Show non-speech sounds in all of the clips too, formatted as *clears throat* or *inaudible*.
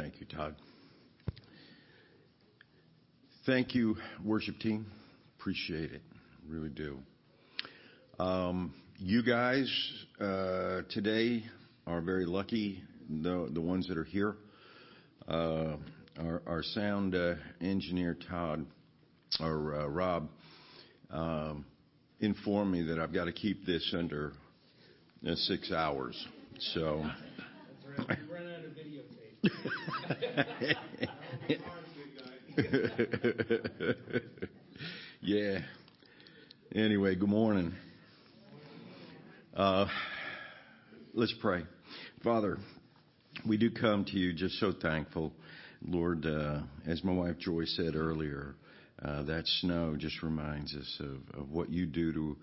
Thank you, Todd. Thank you, worship team. Appreciate it. Really do. Um, you guys uh, today are very lucky, the, ones that are here. Uh, our, sound uh, engineer, Todd, or Rob, um, informed me that I've got to keep this under six hours. So. That's right. We ran out of videotape. *laughs* yeah. Anyway, good morning. Uh, let's pray. Father, we do come to you just so thankful. Lord, uh, as my wife Joy said earlier, uh, that snow just reminds us of, of what you do to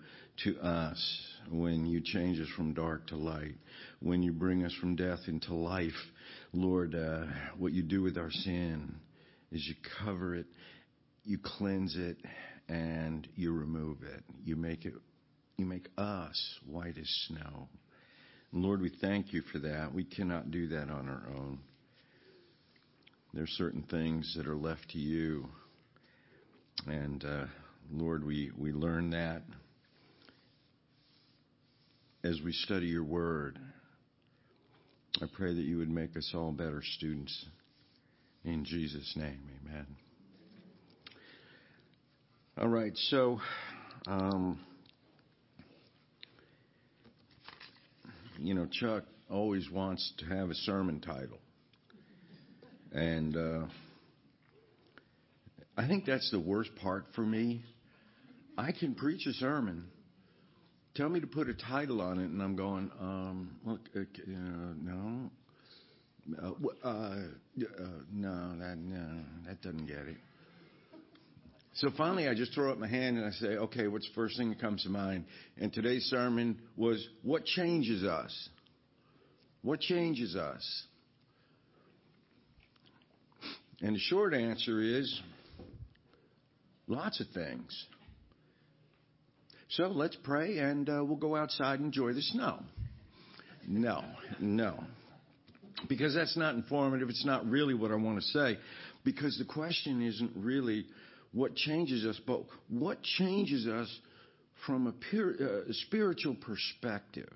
to us when you change us from dark to light, when you bring us from death into life. Lord, uh, what you do with our sin is you cover it, you cleanse it, and you remove it. You make it, you make us white as snow. Lord, we thank you for that. We cannot do that on our own. There are certain things that are left to you. And uh, Lord, we, we learn that as we study your word. I pray that you would make us all better students in Jesus' name, amen. All right, so um, you know, Chuck always wants to have a sermon title, and uh, I think that's the worst part for me. I can preach a sermon. Tell me to put a title on it, and I'm going, um, look, uh, no, uh, uh, uh, no, that no, that doesn't get it. So finally, I just throw up my hand and I say, okay, what's the first thing that comes to mind? And today's sermon was, what changes us? What changes us? And the short answer is, lots of things. So let's pray and uh, we'll go outside and enjoy the snow. No, no because that's not informative. It's not really what I want to say. Because the question isn't really what changes us, but what changes us from a uh, spiritual perspective.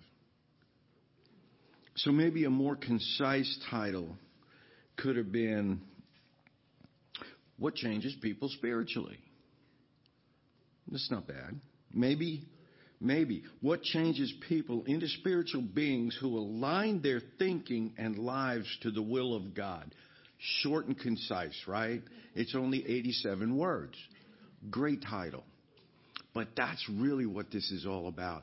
So maybe a more concise title could have been What Changes People Spiritually? That's not bad. Maybe Maybe. What changes people into spiritual beings who align their thinking and lives to the will of God? Short and concise, right? It's only 87 words. Great title. But that's really what this is all about.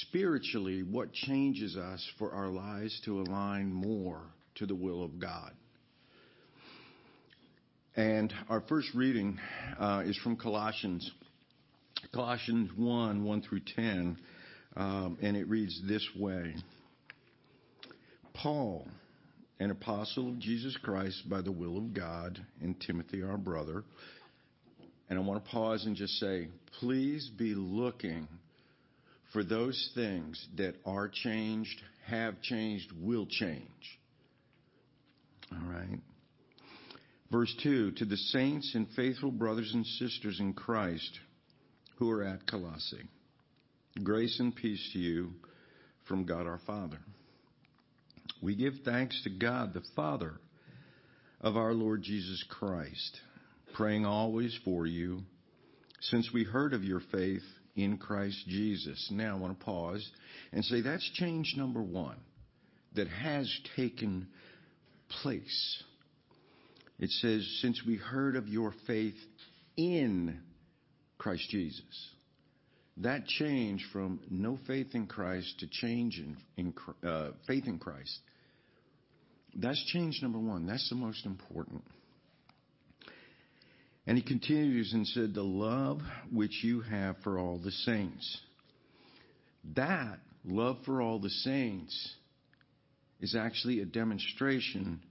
Spiritually, what changes us for our lives to align more to the will of God? And our first reading uh, is from Colossians Colossians 1 1 through 10, um, and it reads this way Paul, an apostle of Jesus Christ by the will of God, and Timothy, our brother. And I want to pause and just say, please be looking for those things that are changed, have changed, will change. All right. Verse 2 To the saints and faithful brothers and sisters in Christ who are at Colossae. Grace and peace to you from God our Father. We give thanks to God the Father of our Lord Jesus Christ, praying always for you, since we heard of your faith in Christ Jesus. Now I want to pause and say that's change number one that has taken place. It says, since we heard of your faith in Christ Jesus. That change from no faith in Christ to change in, in uh, faith in Christ, that's change number one. That's the most important. And he continues and said, The love which you have for all the saints. That love for all the saints is actually a demonstration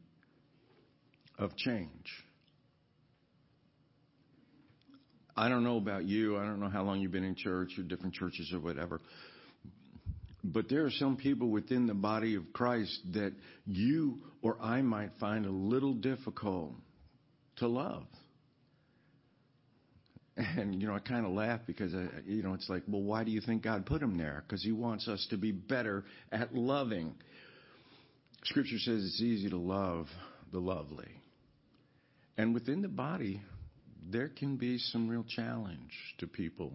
of change. I don't know about you. I don't know how long you've been in church or different churches or whatever. But there are some people within the body of Christ that you or I might find a little difficult to love. And, you know, I kind of laugh because, I, you know, it's like, well, why do you think God put them there? Because He wants us to be better at loving. Scripture says it's easy to love the lovely. And within the body, there can be some real challenge to people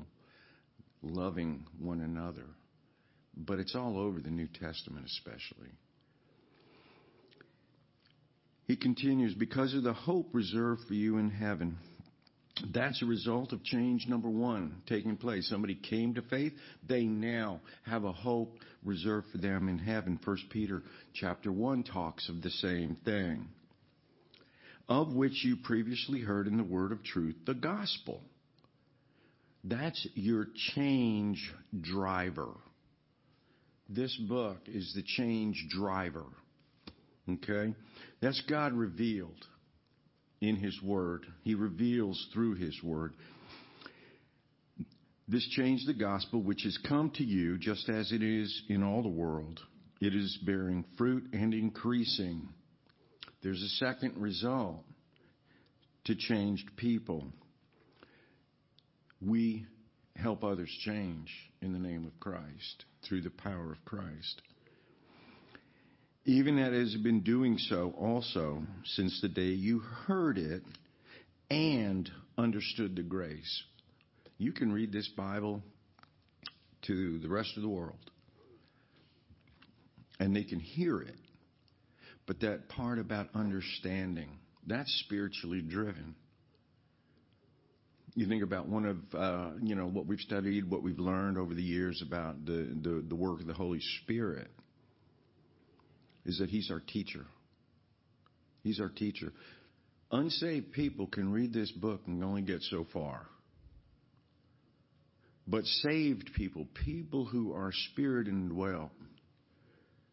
loving one another. But it's all over the New Testament, especially. He continues, because of the hope reserved for you in heaven. That's a result of change number one taking place. Somebody came to faith. They now have a hope reserved for them in heaven. First Peter chapter one talks of the same thing. Of which you previously heard in the word of truth, the gospel. That's your change driver. This book is the change driver. Okay? That's God revealed in His Word. He reveals through His Word. This change the gospel, which has come to you just as it is in all the world. It is bearing fruit and increasing. There's a second result to changed people. We help others change in the name of Christ through the power of Christ. Even that has been doing so also since the day you heard it and understood the grace. You can read this Bible to the rest of the world and they can hear it. But that part about understanding, that's spiritually driven. You think about one of uh, you know what we've studied, what we've learned over the years about the, the, the work of the Holy Spirit is that He's our teacher. He's our teacher. Unsaved people can read this book and only get so far. But saved people, people who are spirit indwelt,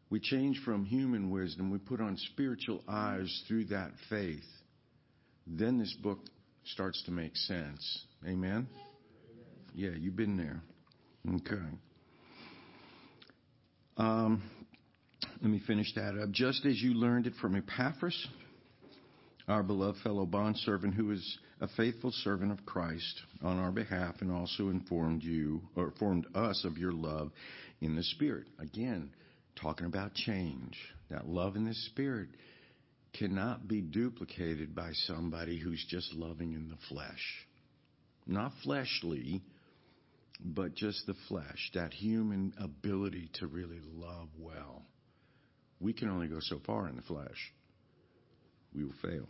we change from human wisdom, we put on spiritual eyes through that faith. Then this book starts to make sense. Amen? Yeah, you've been there. Okay. Um, let me finish that up. Just as you learned it from Epaphras, our beloved fellow bondservant, who is a faithful servant of Christ on our behalf and also informed you or informed us of your love in the Spirit. Again, talking about change. That love in the Spirit cannot be duplicated by somebody who's just loving in the flesh. Not fleshly, but just the flesh, that human ability to really love well. We can only go so far in the flesh. We will fail.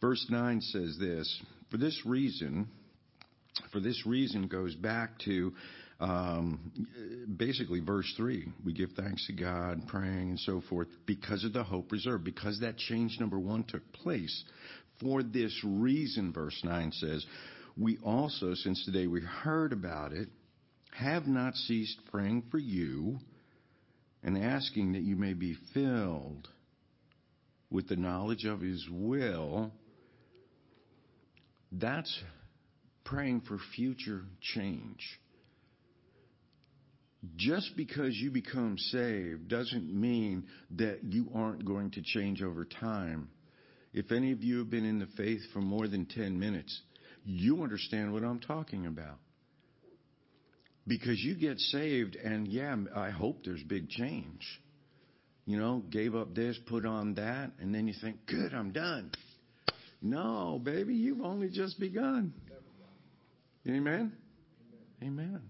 Verse 9 says this For this reason, for this reason goes back to Um, basically verse 3 we give thanks to god praying and so forth because of the hope reserved because that change number one took place. For this reason verse 9 says we also since today we heard about it have not ceased praying for you and asking that you may be filled with the knowledge of his will. That's praying for future change just because you become saved doesn't mean that you aren't going to change over time. If any of you have been in the faith for more than 10 minutes, you understand what I'm talking about. Because you get saved, and yeah, I hope there's big change. You know, gave up this, put on that, and then you think, good, I'm done. No, baby, you've only just begun. Amen? Amen.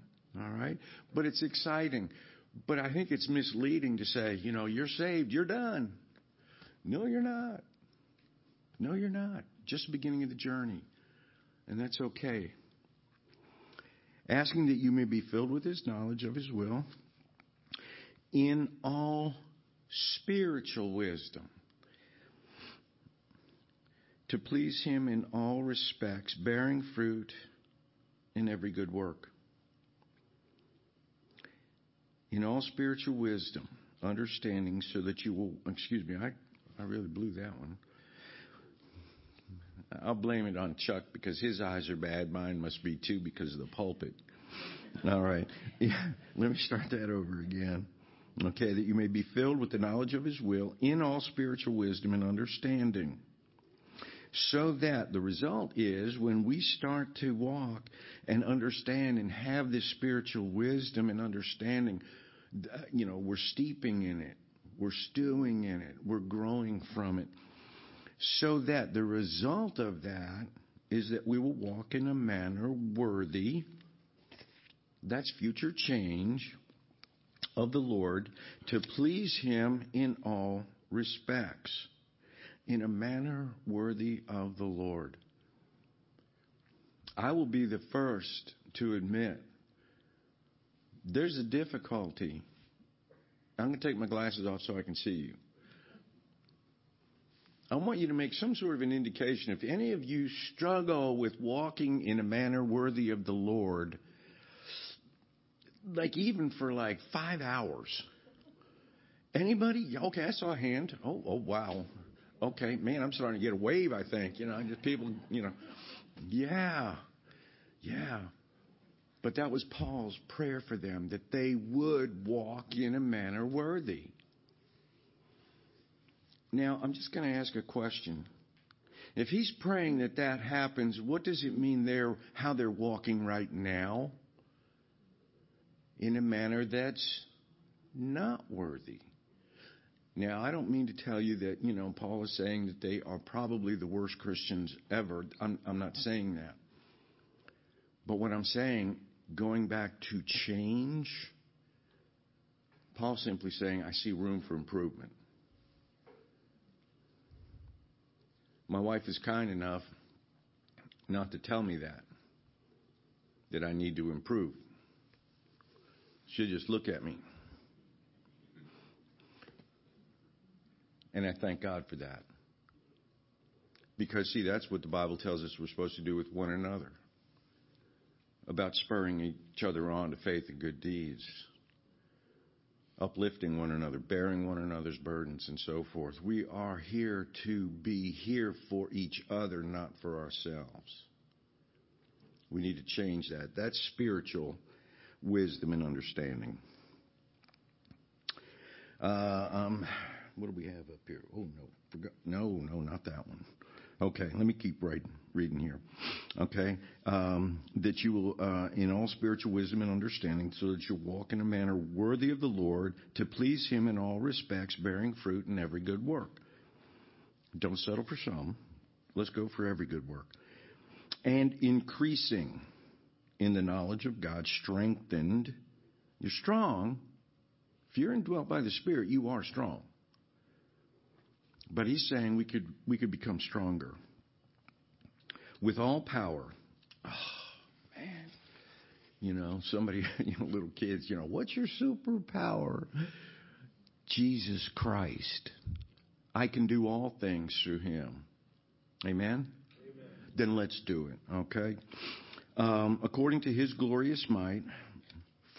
All right? But it's exciting. But I think it's misleading to say, you know, you're saved, you're done. No, you're not. No, you're not. Just the beginning of the journey. And that's okay. Asking that you may be filled with his knowledge of his will in all spiritual wisdom to please him in all respects, bearing fruit in every good work in all spiritual wisdom, understanding, so that you will, excuse me, I, I really blew that one. I'll blame it on Chuck because his eyes are bad. Mine must be too because of the pulpit. All right. Yeah, let me start that over again. Okay, that you may be filled with the knowledge of his will in all spiritual wisdom and understanding. So that the result is when we start to walk and understand and have this spiritual wisdom and understanding, you know, we're steeping in it, we're stewing in it, we're growing from it. So that the result of that is that we will walk in a manner worthy. That's future change of the Lord to please Him in all respects, in a manner worthy of the Lord. I will be the first to admit there's a difficulty. I'm going to take my glasses off so I can see you. I want you to make some sort of an indication. If any of you struggle with walking in a manner worthy of the Lord, like even for like five hours. Anybody? Okay, I saw a hand. Oh, oh, wow. Okay, man, I'm starting to get a wave. I think you know, just people, you know, yeah, yeah. But that was Paul's prayer for them that they would walk in a manner worthy. Now, I'm just going to ask a question. If he's praying that that happens, what does it mean there, how they're walking right now? in a manner that's not worthy. Now, I don't mean to tell you that, you know, Paul is saying that they are probably the worst Christians ever. I'm, I'm not saying that. But what I'm saying, going back to change, Paul's simply saying, I see room for improvement. My wife is kind enough not to tell me that, that I need to improve. She'll just look at me. And I thank God for that. Because, see, that's what the Bible tells us we're supposed to do with one another about spurring each other on to faith and good deeds, uplifting one another, bearing one another's burdens, and so forth. We are here to be here for each other, not for ourselves. We need to change that. That's spiritual wisdom and understanding. Uh, um, what do we have up here? Oh no, forgot. No, no, not that one. Okay, let me keep writing, reading here. Okay, um, that you will, uh, in all spiritual wisdom and understanding, so that you walk in a manner worthy of the Lord, to please Him in all respects, bearing fruit in every good work. Don't settle for some. Let's go for every good work. And increasing in the knowledge of God, strengthened. You're strong. If you're indwelt by the Spirit, you are strong. But he's saying we could we could become stronger. With all power. Oh, man. You know, somebody, *laughs* you know, little kids, you know, what's your superpower? Jesus Christ. I can do all things through him. Amen? Amen. Then let's do it, okay? um, according to his glorious might,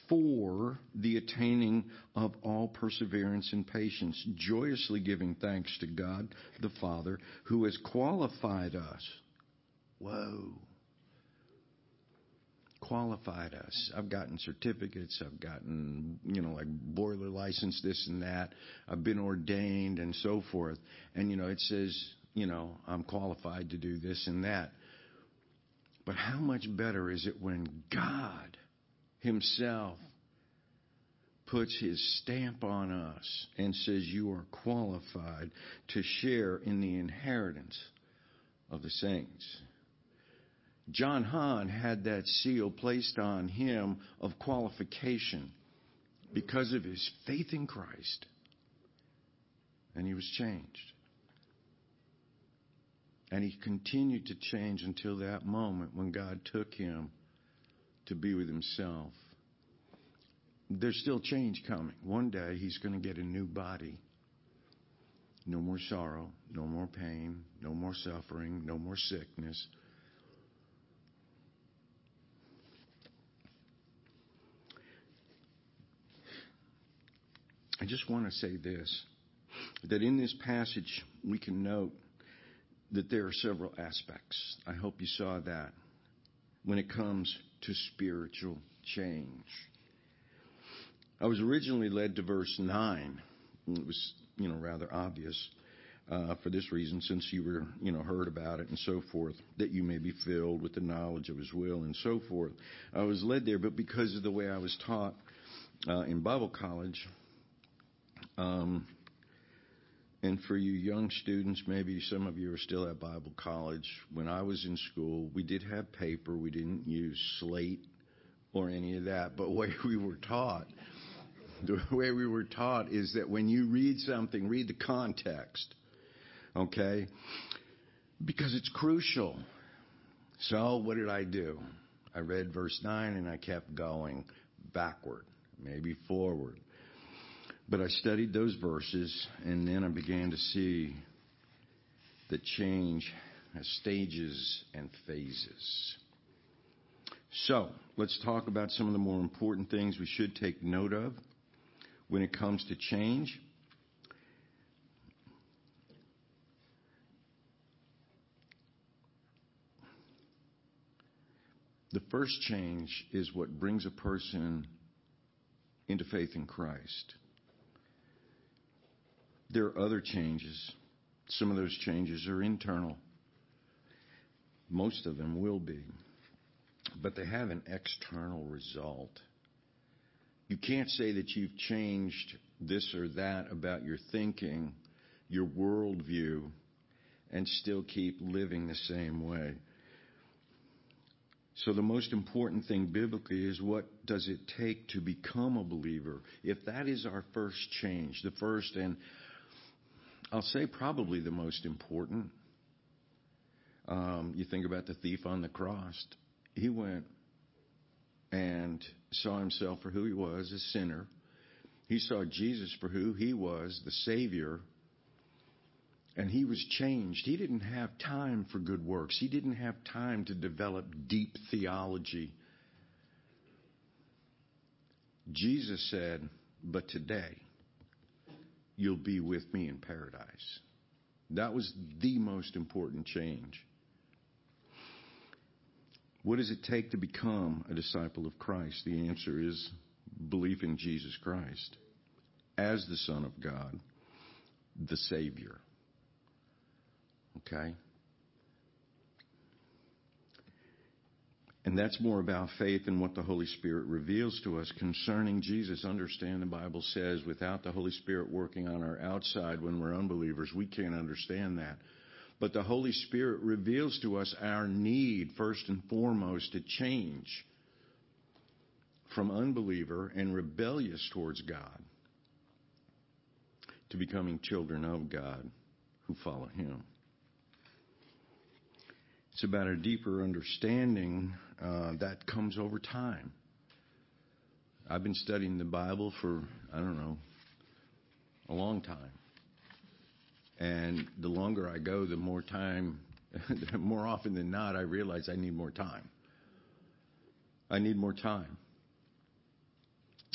for the attaining of all perseverance and patience, joyously giving thanks to God the Father who has qualified us. Whoa. Qualified us. I've gotten certificates. I've gotten, you know, like boiler license, this and that. I've been ordained and so forth. And, you know, it says, you know, I'm qualified to do this and that. But how much better is it when God Himself puts His stamp on us and says, You are qualified to share in the inheritance of the saints? John Hahn had that seal placed on him of qualification because of his faith in Christ. And he was changed. And he continued to change until that moment when God took him to be with himself. There's still change coming. One day he's going to get a new body. No more sorrow, no more pain, no more suffering, no more sickness. I just want to say this that in this passage we can note that there are several aspects. I hope you saw that when it comes to spiritual change. I was originally led to verse 9. It was, you know, rather obvious uh, for this reason, since you were, you know, heard about it and so forth, that you may be filled with the knowledge of His will and so forth. I was led there, but because of the way I was taught uh, in Bible college, um, and for you young students, maybe some of you are still at Bible college. When I was in school, we did have paper. We didn't use slate or any of that. But the way *laughs* we were taught, the way we were taught is that when you read something, read the context. Okay? Because it's crucial. So what did I do? I read verse 9 and I kept going backward, maybe forward. But I studied those verses and then I began to see that change has stages and phases. So, let's talk about some of the more important things we should take note of when it comes to change. The first change is what brings a person into faith in Christ. There are other changes. Some of those changes are internal. Most of them will be. But they have an external result. You can't say that you've changed this or that about your thinking, your worldview, and still keep living the same way. So the most important thing biblically is what does it take to become a believer? If that is our first change, the first and I'll say probably the most important. Um, you think about the thief on the cross. He went and saw himself for who he was, a sinner. He saw Jesus for who he was, the Savior. And he was changed. He didn't have time for good works. He didn't have time to develop deep theology. Jesus said, But today, you'll be with me in paradise. That was the most important change. What does it take to become a disciple of Christ? The answer is belief in Jesus Christ as the Son of God, the Savior. Okay? And that's more about faith and what the Holy Spirit reveals to us concerning Jesus. Understand the Bible says without the Holy Spirit working on our outside when we're unbelievers, we can't understand that. But the Holy Spirit reveals to us our need, first and foremost, to change from unbeliever and rebellious towards God to becoming children of God who follow Him. It's about a deeper understanding that comes over time. I've been studying the Bible for, I don't know, a long time. And the longer I go, the more time, *laughs* more often than not, I realize I need more time. I need more time.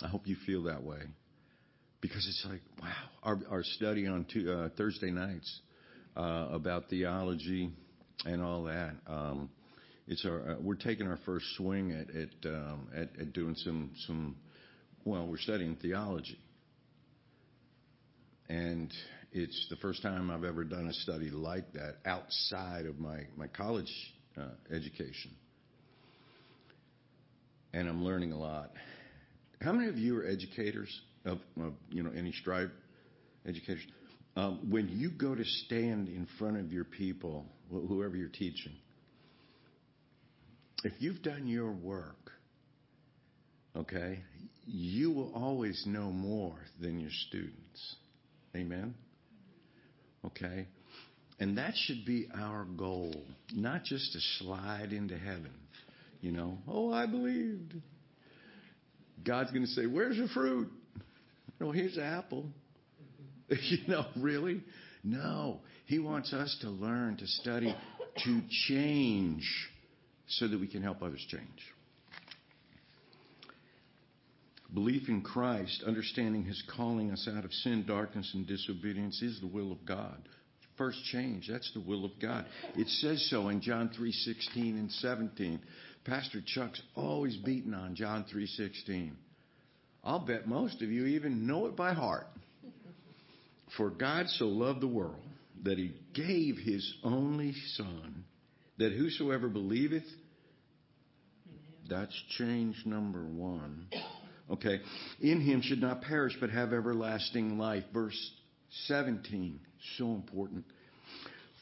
I hope you feel that way. Because it's like, wow, our, our study on two, uh, Thursday nights uh, about theology and all that. Um, uh, we're taking our first swing at um, doing some some well we're studying theology, and it's the first time I've ever done a study like that outside of my college uh, education, and I'm learning a lot. How many of you are educators of, of you know any stripe education? Um, when you go to stand in front of your people, whoever you're teaching, if you've done your work, okay, you will always know more than your students. Amen? Okay? And that should be our goal, not just to slide into heaven. You know, oh, I believed. God's going to say, Where's your fruit? No, here's an apple. *laughs* you know, really? No. He wants us to learn, to study, to change so that we can help others change. Belief in Christ, understanding His calling us out of sin, darkness, and disobedience is the will of God. First change, that's the will of God. It says so in John 3:16 and 17. Pastor Chuck's always beating on John 3:16. I'll bet most of you even know it by heart. For God so loved the world that he gave his only Son, that whosoever believeth, that's change number one. Okay, in him should not perish but have everlasting life. Verse 17, so important.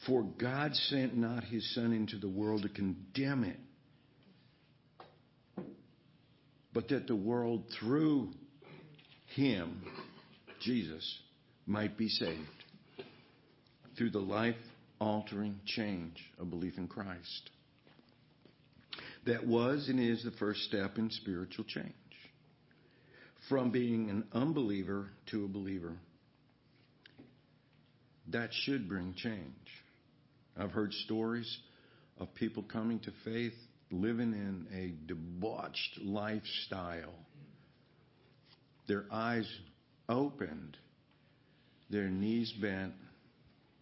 For God sent not his Son into the world to condemn it, but that the world through him, Jesus, might be saved through the life altering change of belief in Christ. That was and is the first step in spiritual change. From being an unbeliever to a believer. That should bring change. I've heard stories of people coming to faith living in a debauched lifestyle. Their eyes opened, their knees bent,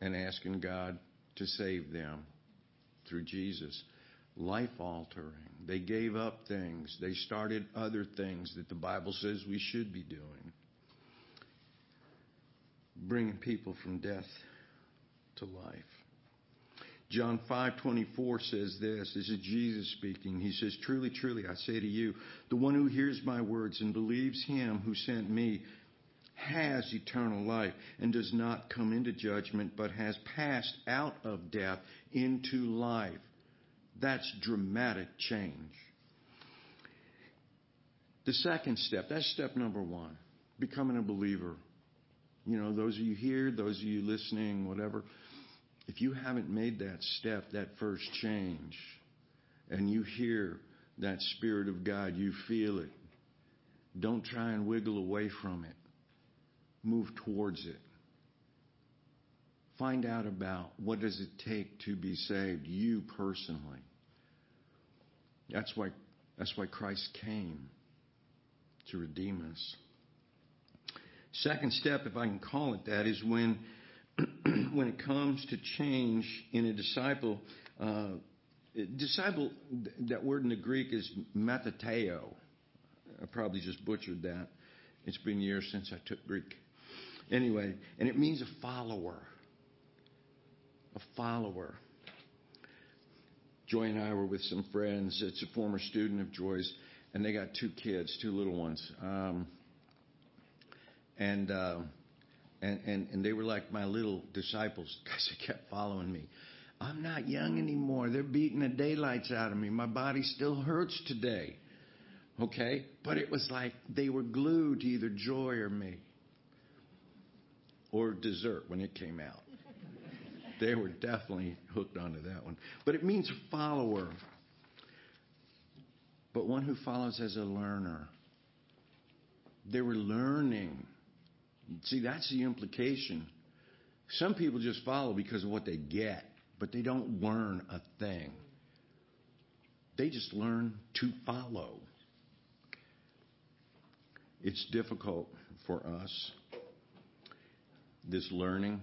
and asking God to save them through Jesus. Life altering. They gave up things. They started other things that the Bible says we should be doing. Bringing people from death to life. John 5:24 says this. This is Jesus speaking. He says, "Truly, truly, I say to you, the one who hears my words and believes him who sent me has eternal life and does not come into judgment, but has passed out of death into life." That's dramatic change. The second step, that's step number 1, becoming a believer. You know, those of you here, those of you listening, whatever, if you haven't made that step, that first change, and you hear that Spirit of God, you feel it, don't try and wiggle away from it. Move towards it. Find out about what does it take to be saved, you personally. That's why, that's why Christ came to redeem us. Second step, if I can call it that, is when *clears throat* when it comes to change in a disciple, uh, disciple, that word in the Greek is methateo. I probably just butchered that. It's been years since I took Greek. Anyway, and it means a follower. A follower. Joy and I were with some friends. It's a former student of Joy's, and they got two kids, two little ones. Um, and uh, and, and, and they were like my little disciples *laughs* because they kept following me. I'm not young anymore. They're beating the daylights out of me. My body still hurts today. Okay? But it was like they were glued to either joy or me. Or dessert when it came out. They were definitely hooked onto that one. But it means follower. But one who follows as a learner. They were learning See, that's the implication. Some people just follow because of what they get, but they don't learn a thing. They just learn to follow. It's difficult for us, this learning,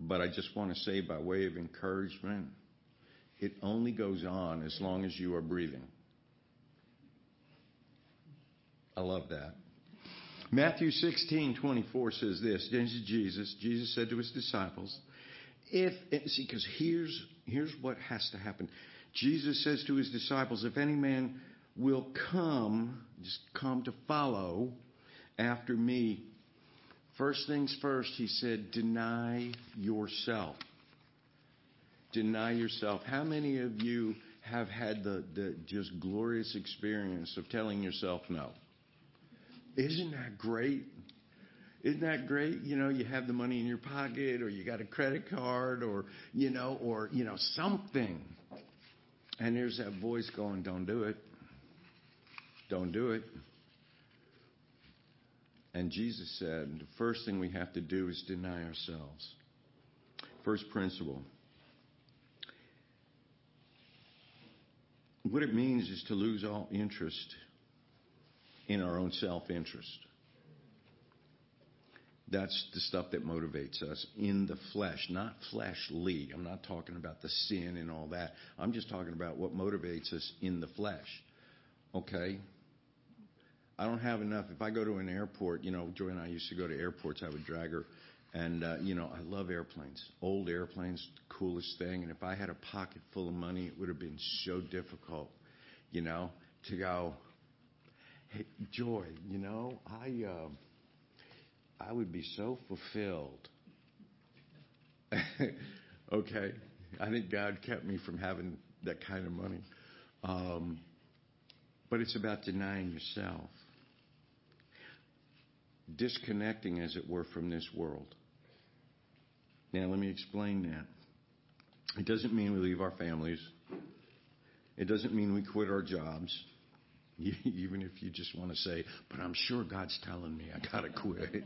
but I just want to say, by way of encouragement, it only goes on as long as you are breathing. I love that. Matthew 16, 24 says this. This is Jesus. Jesus said to his disciples, if, see, because here's, here's what has to happen. Jesus says to his disciples, if any man will come, just come to follow after me, first things first, he said, deny yourself. Deny yourself. How many of you have had the, the just glorious experience of telling yourself no? Isn't that great? Isn't that great? You know, you have the money in your pocket or you got a credit card or, you know, or, you know, something. And there's that voice going, don't do it. Don't do it. And Jesus said, the first thing we have to do is deny ourselves. First principle. What it means is to lose all interest in our own self interest. That's the stuff that motivates us in the flesh, not fleshly. I'm not talking about the sin and all that. I'm just talking about what motivates us in the flesh. Okay? I don't have enough. If I go to an airport, you know, Joy and I used to go to airports. I would drag her, and uh, you know, I love airplanes. Old airplanes, coolest thing. And if I had a pocket full of money, it would have been so difficult, you know, to go. Hey, Joy, you know, I uh, I would be so fulfilled. *laughs* okay, I think God kept me from having that kind of money. Um, but it's about denying yourself, disconnecting, as it were, from this world. Now, let me explain that. It doesn't mean we leave our families. It doesn't mean we quit our jobs. *laughs* Even if you just want to say, but I'm sure God's telling me I got to quit.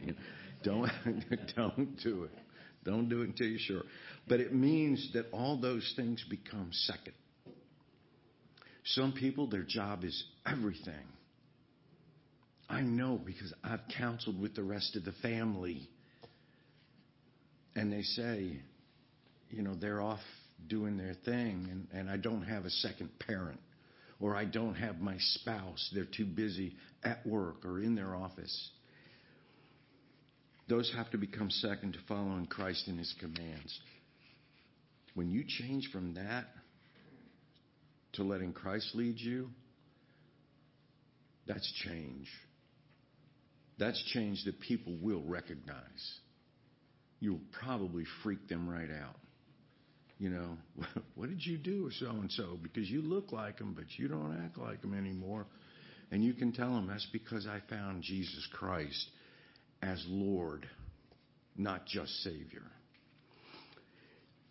don't, *laughs* don't do it. Don't do it until you're sure. But it means that all those things become second. Some people, their job is everything. I know because I've counseled with the rest of the family. And they say, you know, they're off doing their thing, and, and I don't have a second parent, or I don't have my spouse. They're too busy at work or in their office. Those have to become second to following Christ and his commands. When you change from that to letting Christ lead you, that's change. That's change that people will recognize. You'll probably freak them right out. You know, *laughs* what did you do with so and so? Because you look like them, but you don't act like them anymore. And you can tell them that's because I found Jesus Christ as Lord, not just Savior.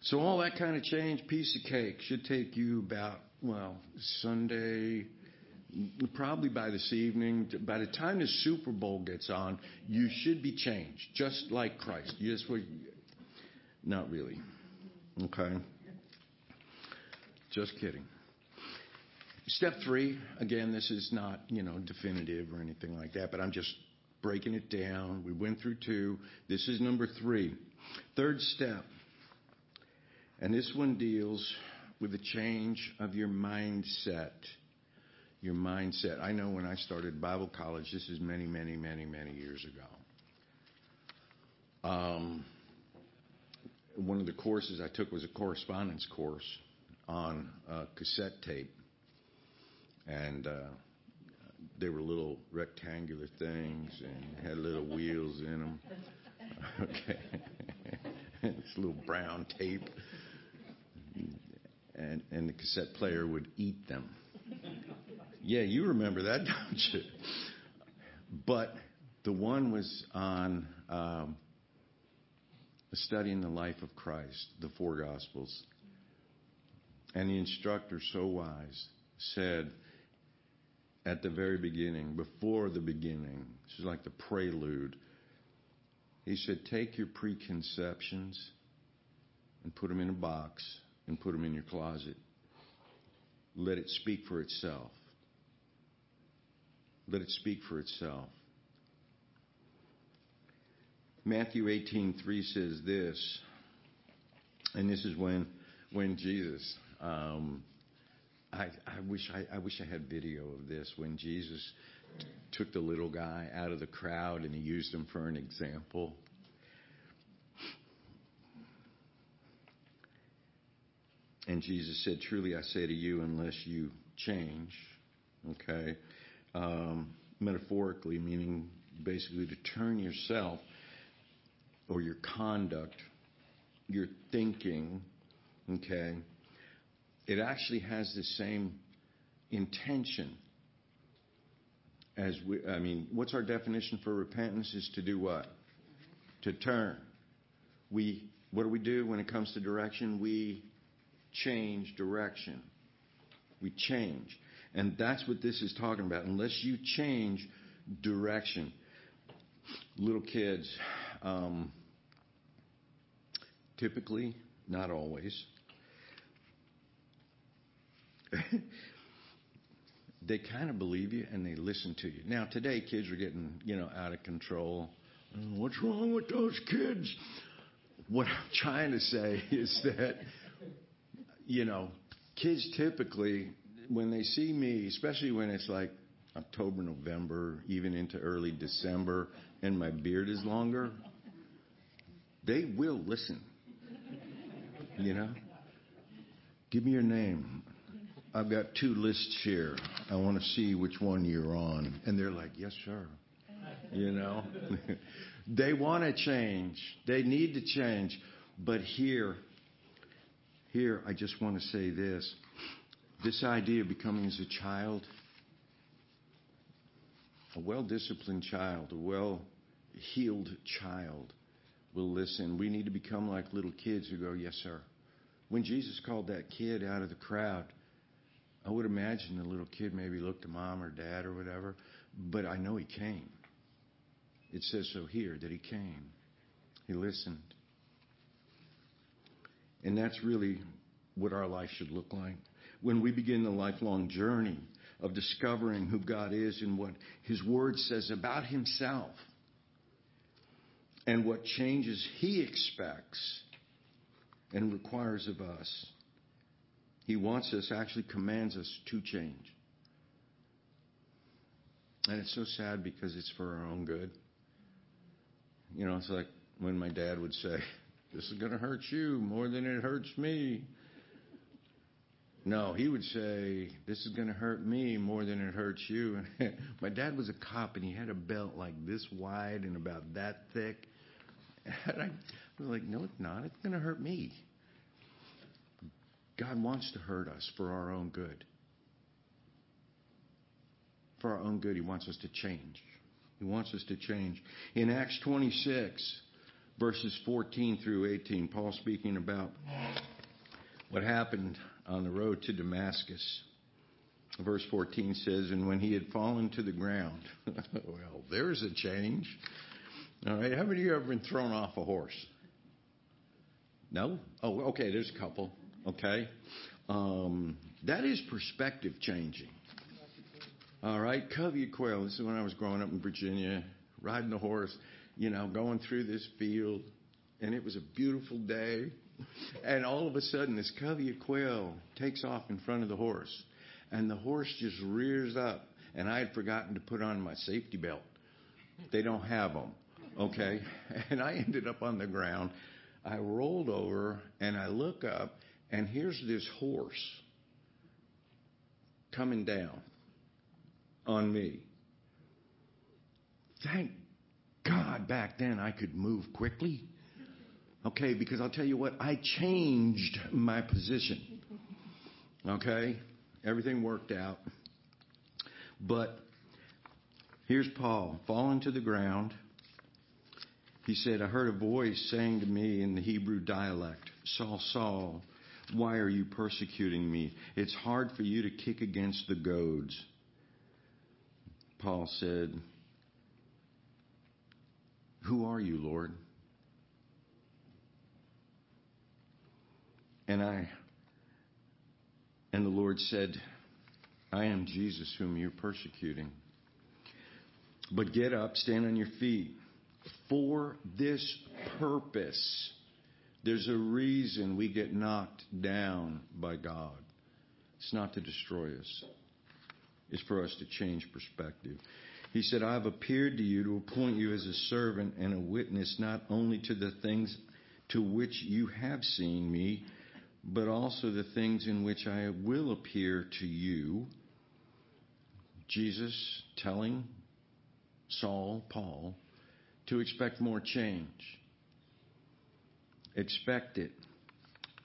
So all that kind of change, piece of cake, should take you about, well, Sunday, probably by this evening. By the time the Super Bowl gets on, you should be changed, just like Christ. Yes, we, not really. Okay. Just kidding. Step three, again, this is not, you know, definitive or anything like that, but I'm just breaking it down. We went through two. This is number three. Third step. And this one deals with the change of your mindset. Your mindset. I know when I started Bible college, this is many, many, many, many years ago. Um, one of the courses I took was a correspondence course on uh, cassette tape. And uh, they were little rectangular things and had little wheels in them. *laughs* Okay. *laughs* this little brown tape. And, and the cassette player would eat them. Yeah, you remember that, *laughs* don't you? But the one was on um, studying the life of Christ, the four Gospels. And the instructor, so wise, said, at the very beginning, before the beginning. This is like the prelude. He said, Take your preconceptions and put them in a box and put them in your closet. Let it speak for itself. Let it speak for itself. Matthew 18:3 says this, and this is when when Jesus um, I, I wish I, I wish I had video of this when Jesus t- took the little guy out of the crowd and he used him for an example. And Jesus said, Truly I say to you, unless you change, okay, um, metaphorically, meaning basically to turn yourself or your conduct, your thinking, okay, it actually has the same intention as we, I mean, what's our definition for repentance is to do what? To turn. We, what do we do when it comes to direction? We change direction. We change. And that's what this is talking about. Unless you change direction. Little kids, um, typically, not always, *laughs* they kind of believe you and they listen to you. Now today, kids are getting you know out of control. What's wrong with those kids? What I'm trying to say *laughs* is that you know kids typically when they see me, especially when it's like October, November, even into early December, and my beard is longer, they will listen. You know? Give me your name. I've got two lists here. I want to see which one you're on. And they're like, yes, sir. You know? *laughs* they want to change. They need to change. But here, here, I just want to say this. This idea of becoming as a child, a well disciplined child, a well healed child will listen. We need to become like little kids who go, Yes, sir. When Jesus called that kid out of the crowd, I would imagine the little kid maybe looked at mom or dad or whatever, but I know he came. It says so here that he came. He listened. And that's really what our life should look like. When we begin the lifelong journey of discovering who God is and what His Word says about Himself and what changes He expects and requires of us, He wants us, actually commands us to change. And it's so sad because it's for our own good. You know, it's like when my dad would say, This is going to hurt you more than it hurts me. No, he would say, This is going to hurt me more than it hurts you. *laughs* my dad was a cop and he had a belt like this wide and about that thick. And I was like, No, it's not. It's going to hurt me. God wants to hurt us for our own good. For our own good, He wants us to change. He wants us to change. In Acts 26, verses 14 through 18, Paul speaking about what happened on the road to Damascus. Verse 14 says, And when he had fallen to the ground, *laughs* well, there's a change. All right, how many of you have been thrown off a horse? No? Oh, okay, there's a couple. Okay. Um, that is perspective changing. All right, covey quail. This is when I was growing up in Virginia, riding a horse, you know, going through this field, and it was a beautiful day. And all of a sudden, this covey of quail takes off in front of the horse, and the horse just rears up. And I had forgotten to put on my safety belt. They don't have them, okay? *laughs* And I ended up on the ground. I rolled over, and I look up, and here's this horse coming down on me. Thank God back then I could move quickly. Okay, because I'll tell you what, I changed my position. Okay? Everything worked out. But here's Paul falling to the ground. He said, I heard a voice saying to me in the Hebrew dialect, Saul, Saul, why are you persecuting me? It's hard for you to kick against the goads. Paul said, Who are you, Lord? And I and the Lord said, I am Jesus whom you're persecuting. But get up, stand on your feet. For this purpose, there's a reason we get knocked down by God. It's not to destroy us, it's for us to change perspective. He said, I have appeared to you to appoint you as a servant and a witness not only to the things to which you have seen me, but also the things in which I will appear to you. Jesus telling Saul, Paul, to expect more change. Expect it.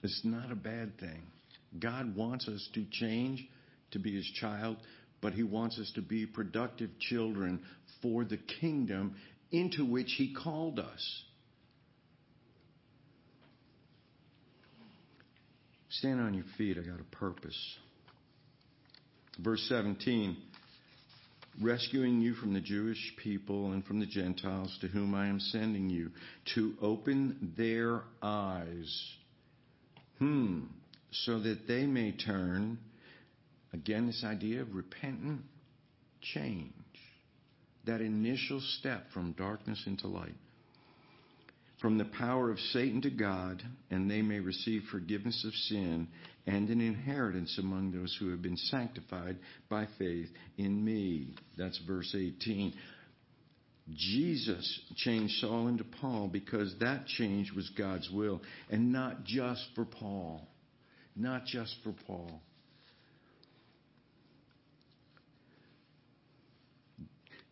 It's not a bad thing. God wants us to change to be his child, but he wants us to be productive children for the kingdom into which he called us. Stand on your feet. I got a purpose. Verse 17 rescuing you from the Jewish people and from the Gentiles to whom I am sending you, to open their eyes. Hmm. So that they may turn, again, this idea of repentant change, that initial step from darkness into light, from the power of Satan to God, and they may receive forgiveness of sin and an inheritance among those who have been sanctified by faith in me. That's verse 18. Jesus changed Saul into Paul because that change was God's will and not just for Paul. Not just for Paul.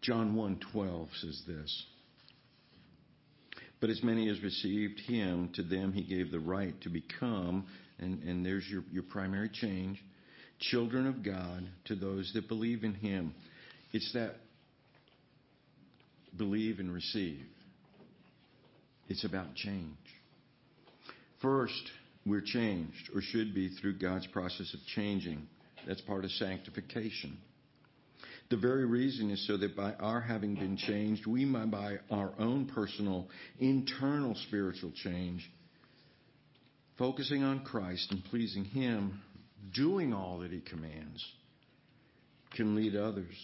John 1:12 says this. But as many as received him, to them he gave the right to become, and, and there's your, your primary change, children of God to those that believe in him. It's that believe and receive. It's about change. First, we're changed, or should be, through God's process of changing. That's part of sanctification. The very reason is so that by our having been changed, we might, by our own personal, internal spiritual change, focusing on Christ and pleasing Him, doing all that He commands, can lead others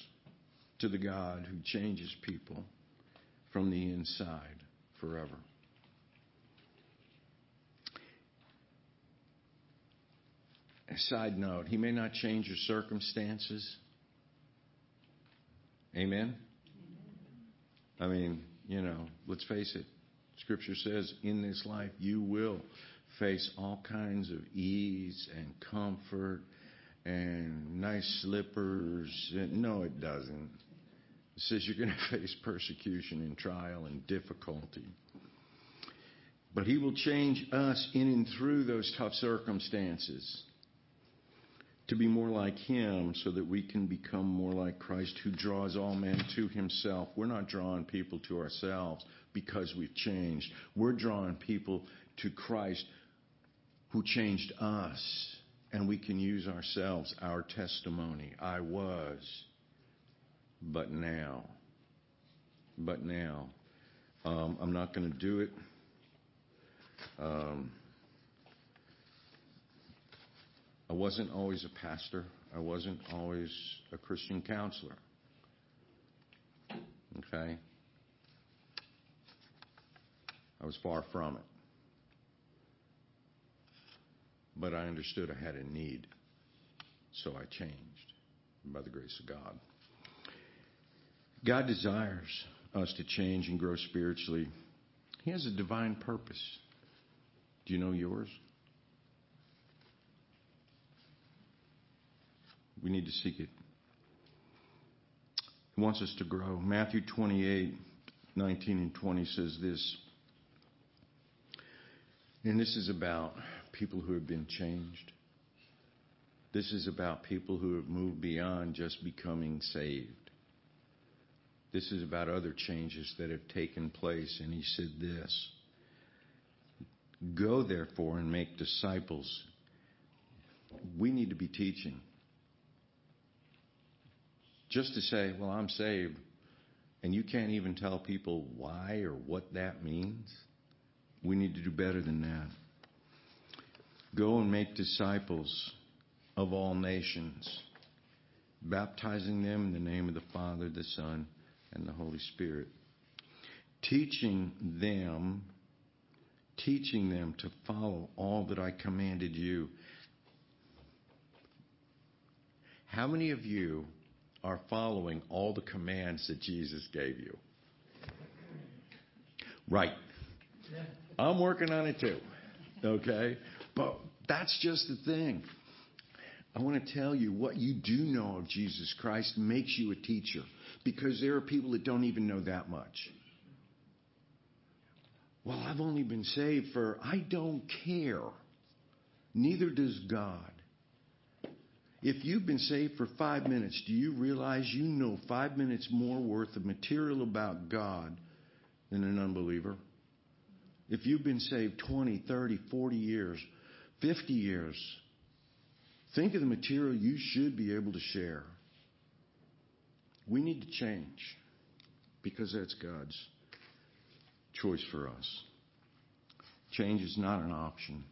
to the God who changes people from the inside forever. A side note, He may not change your circumstances. Amen? I mean, you know, let's face it. Scripture says in this life you will face all kinds of ease and comfort and nice slippers. No, it doesn't. It says you're going *laughs* to face persecution and trial and difficulty. But He will change us in and through those tough circumstances to be more like Him so that we can become more like Christ who draws all men to Himself. We're not drawing people to ourselves because we've changed. We're drawing people to Christ who changed us. And we can use ourselves, our testimony. I was, but now. But now. Um, I'm not going to do it. Um, I wasn't always a pastor. I wasn't always a Christian counselor. Okay? I was far from it. But I understood I had a need. So I changed by the grace of God. God desires us to change and grow spiritually. He has a divine purpose. Do you know yours? We need to seek it. He wants us to grow. Matthew 28, 19 and 20 says this. And this is about people who have been changed. This is about people who have moved beyond just becoming saved. This is about other changes that have taken place. And he said this Go therefore and make disciples. We need to be teaching. Just to say, well, I'm saved, and you can't even tell people why or what that means. We need to do better than that. Go and make disciples of all nations, baptizing them in the name of the Father, the Son, and the Holy Spirit. Teaching them, teaching them to follow all that I commanded you. How many of you are following all the commands that Jesus gave you? Right. I'm working on it too. Okay? But that's just the thing. I want to tell you what you do know of Jesus Christ makes you a teacher because there are people that don't even know that much. Well, I've only been saved for, I don't care. Neither does God. If you've been saved for five minutes, do you realize you know five minutes more worth of material about God than an unbeliever? If you've been saved 20, 30, 40 years, 50 years, think of the material you should be able to share. We need to change because that's God's choice for us. Change is not an option.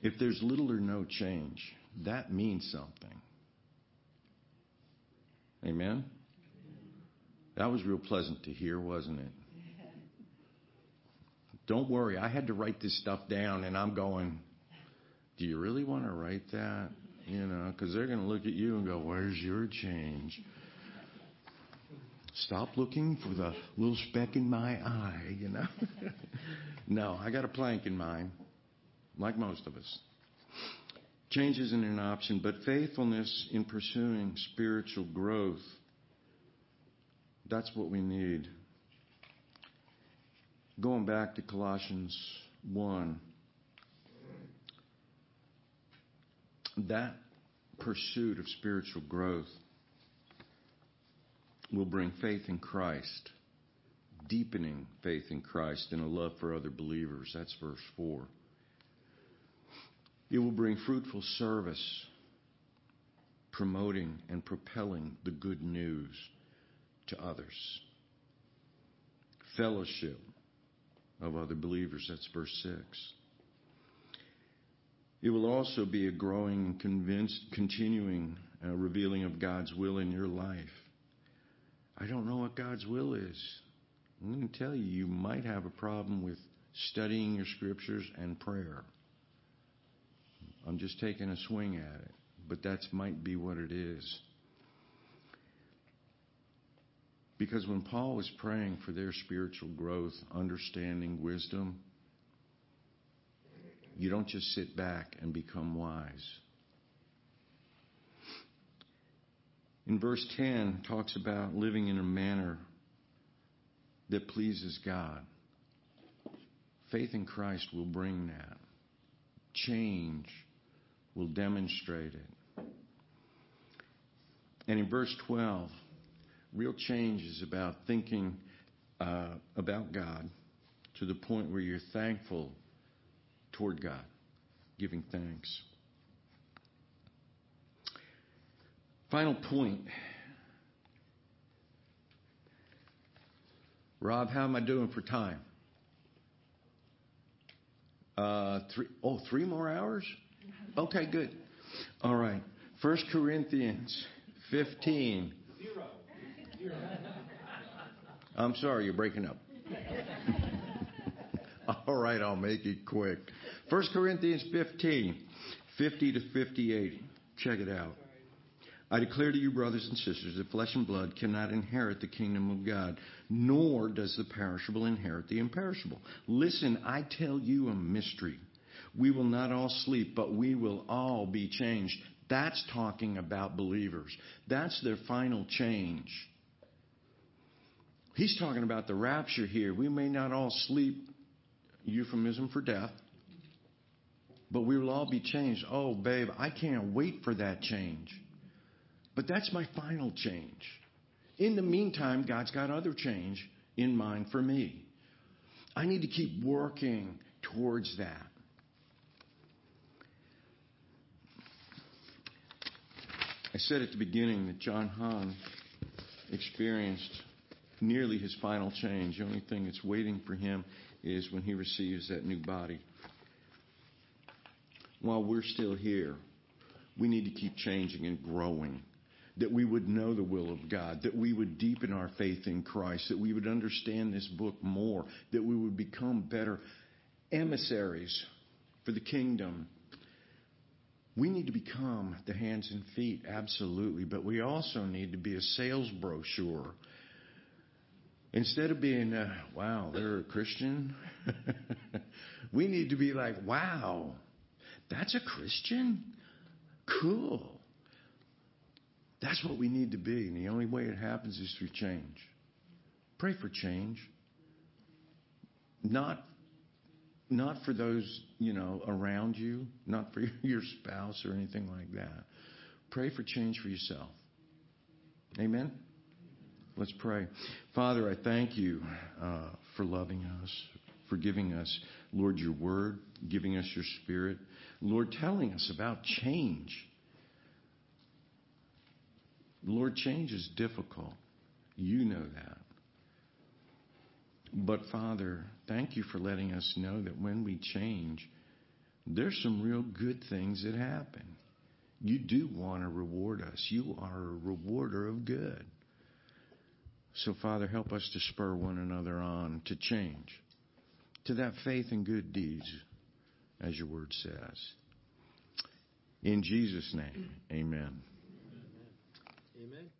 If there's little or no change, that means something. Amen? That was real pleasant to hear, wasn't it? Don't worry, I had to write this stuff down, and I'm going, do you really want to write that? You know, because they're going to look at you and go, where's your change? Stop looking for the little speck in my eye, you know? *laughs* no, I got a plank in mine, like most of us. Change isn't an option, but faithfulness in pursuing spiritual growth, that's what we need. Going back to Colossians 1, that pursuit of spiritual growth will bring faith in Christ, deepening faith in Christ and a love for other believers. That's verse 4. It will bring fruitful service, promoting and propelling the good news to others. Fellowship of other believers. That's verse 6. It will also be a growing convinced, continuing uh, revealing of God's will in your life. I don't know what God's will is. I'm going to tell you, you might have a problem with studying your scriptures and prayer. I'm just taking a swing at it, but that might be what it is. Because when Paul was praying for their spiritual growth, understanding, wisdom, you don't just sit back and become wise. In verse 10 talks about living in a manner that pleases God. Faith in Christ will bring that. Change will demonstrate it. And in verse 12, real change is about thinking uh, about God to the point where you're thankful toward God, giving thanks. Final point. Rob, how am I doing for time? Uh, three, oh, three more hours? Okay, good. All right. First Corinthians 15. Zero. Zero. I'm sorry, you're breaking up. *laughs* All right, I'll make it quick. First Corinthians 15, 50 to 58. Check it out. I declare to you, brothers and sisters, that flesh and blood cannot inherit the kingdom of God, nor does the perishable inherit the imperishable. Listen, I tell you a mystery. We will not all sleep, but we will all be changed. That's talking about believers. That's their final change. He's talking about the rapture here. We may not all sleep, euphemism for death, but we will all be changed. Oh, babe, I can't wait for that change. But that's my final change. In the meantime, God's got other change in mind for me. I need to keep working towards that. I said at the beginning that John Hahn experienced nearly his final change. The only thing that's waiting for him is when he receives that new body. While we're still here, we need to keep changing and growing. That we would know the will of God, that we would deepen our faith in Christ, that we would understand this book more, that we would become better emissaries for the kingdom. We need to become the hands and feet, absolutely, but we also need to be a sales brochure Instead of being, uh, wow, they're a Christian, *laughs* we need to be like, wow, that's a Christian? Cool. That's what we need to be. And the only way it happens is through change. Pray for change. Not not for those, you know, around you, not for *laughs* your spouse or anything like that. Pray for change for yourself. Amen. Let's pray. Father, I thank you uh, for loving us, for giving us, Lord, your word, giving us your spirit. Lord, telling us about change. Lord, change is difficult. You know that. But Father, thank you for letting us know that when we change, there's some real good things that happen. You do want to reward us. You are a rewarder of good. So, Father, help us to spur one another on to change, to that faith and good deeds, as your word says. In Jesus' name, amen. Amen.